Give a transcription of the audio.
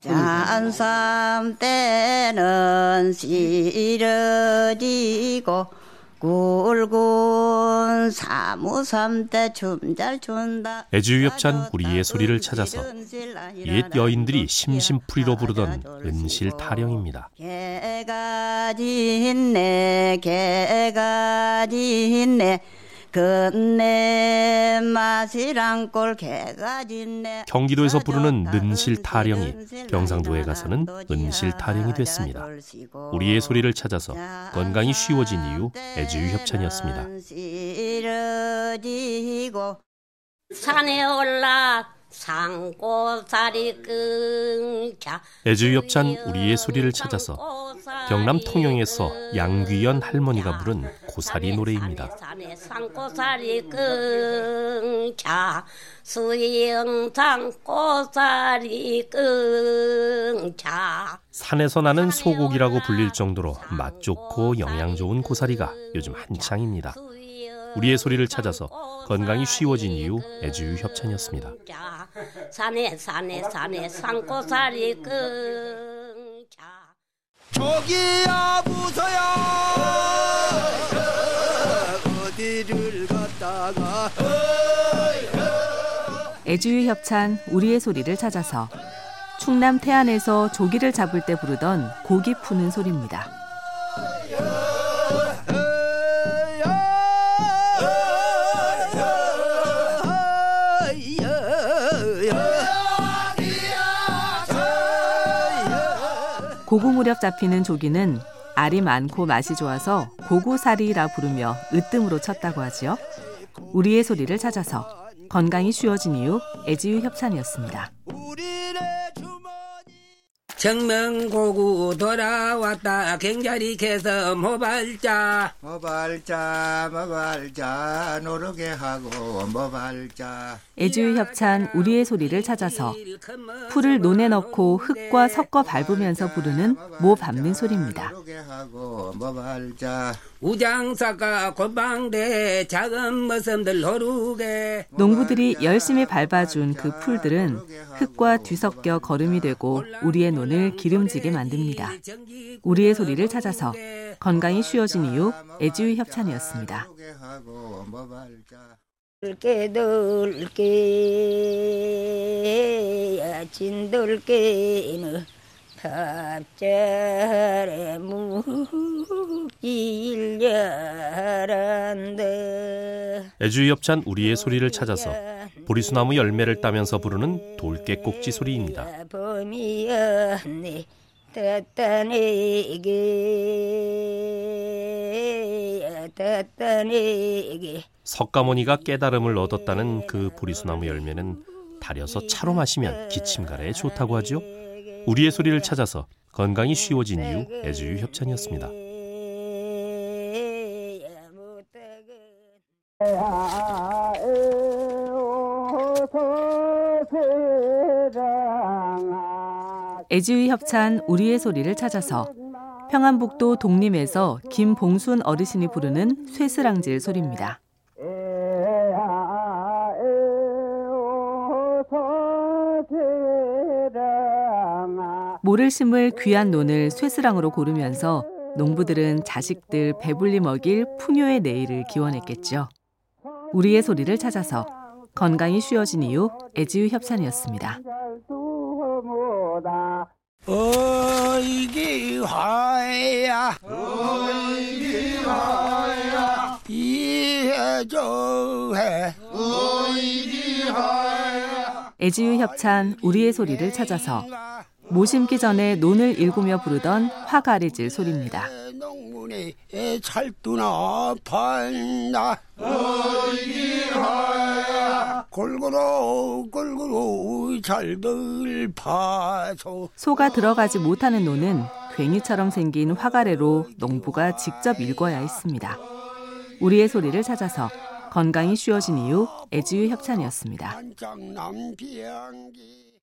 잔삼 때는 시러지고 굴군 사무삼 때 춤 잘 춘다. 애주협찬 우리의 소리를 찾아서 옛 여인들이 심심풀이로 부르던 은실 타령입니다. 개가 짖네 개가 짖네 근내 맛이랑 꼴 개가 짖네 경기도에서 부르는 는실 타령이 경상도에 가서는 은실 타령이 됐습니다. 우리의 소리를 찾아서 건강이 쉬워진 이유 애주협찬이었습니다. 산에 올라 애주협찬 우리의 소리를 찾아서 경남 통영에서 양귀연 할머니가 부른 고사리 노래입니다. 산에서 나는 소고기라고 불릴 정도로 맛 좋고 영양 좋은 고사리가 요즘 한창입니다. 우리의 소리를 찾아서 건강이 쉬워진 이유 애주유 협찬이었습니다. 산에 산에 산에 상고사리 끙차 저기야 무서야 어디를 갔다가 애주유 협찬 우리의 소리를 찾아서 충남 태안에서 조기를 잡을 때 부르던 고기 푸는 소리입니다. 고구 무렵 잡히는 조기는 알이 많고 맛이 좋아서 고구사리라 부르며 으뜸으로 쳤다고 하지요. 우리의 소리를 찾아서 건강이 쉬워진 이유 애지유 협찬이었습니다. 정명고구 돌아왔다. 갱자리 캐서 모발자. 모발자 모발자 노르게 하고 모발자. 애주유 협찬 우리의 소리를 찾아서 풀을 논에 넣고 흙과 섞어 밟으면서 부르는 모 밟는 소리입니다. 우장사가 골방대 작은 머슴들 노르게. 농부들이 열심히 밟아준 그 풀들은 흙과 뒤섞여 거름이 되고 우리의 논을 기름지게 만듭니다. 우리의 소리를 찾아서 건강이 쉬워진 이유 애주유 협찬이었습니다. 모발자 돌게 돌게 진돌게는 밥자래 묵일려란다 애주유 협찬 우리의 소리를 찾아서 보리수나무 열매를 따면서 부르는 돌깨꼭지 소리입니다. 석가모니가 깨달음을 얻었다는 그 보리수나무 열매는 달여서 차로 마시면 기침가래에 좋다고 하죠. 우리의 소리를 찾아서 건강이 쉬워진 이유 애주유 협찬이었습니다. 애지유 협찬 우리의 소리를 찾아서 평안북도 독림에서 김봉순 어르신이 부르는 쇠스랑질 소리입니다. 모를 심을 귀한 논을 쇠스랑으로 고르면서 농부들은 자식들 배불리 먹일 풍요의 내일을 기원했겠죠. 우리의 소리를 찾아서 건강이 쉬워진 이유 애지유 협찬이었습니다. 어이기 화야. 어이기 화야. 이해조해 어이기 화야. 애지유 협찬 우리의 소리를 찾아서 모 심기 전에 논을 일구며 부르던 화가리질 소리입니다. 소가 들어가지 못하는 논은 괭이처럼 생긴 화가래로 농부가 직접 일궈야 했습니다. 우리의 소리를 찾아서 건강이 쉬워진 이유 애지유 협찬이었습니다.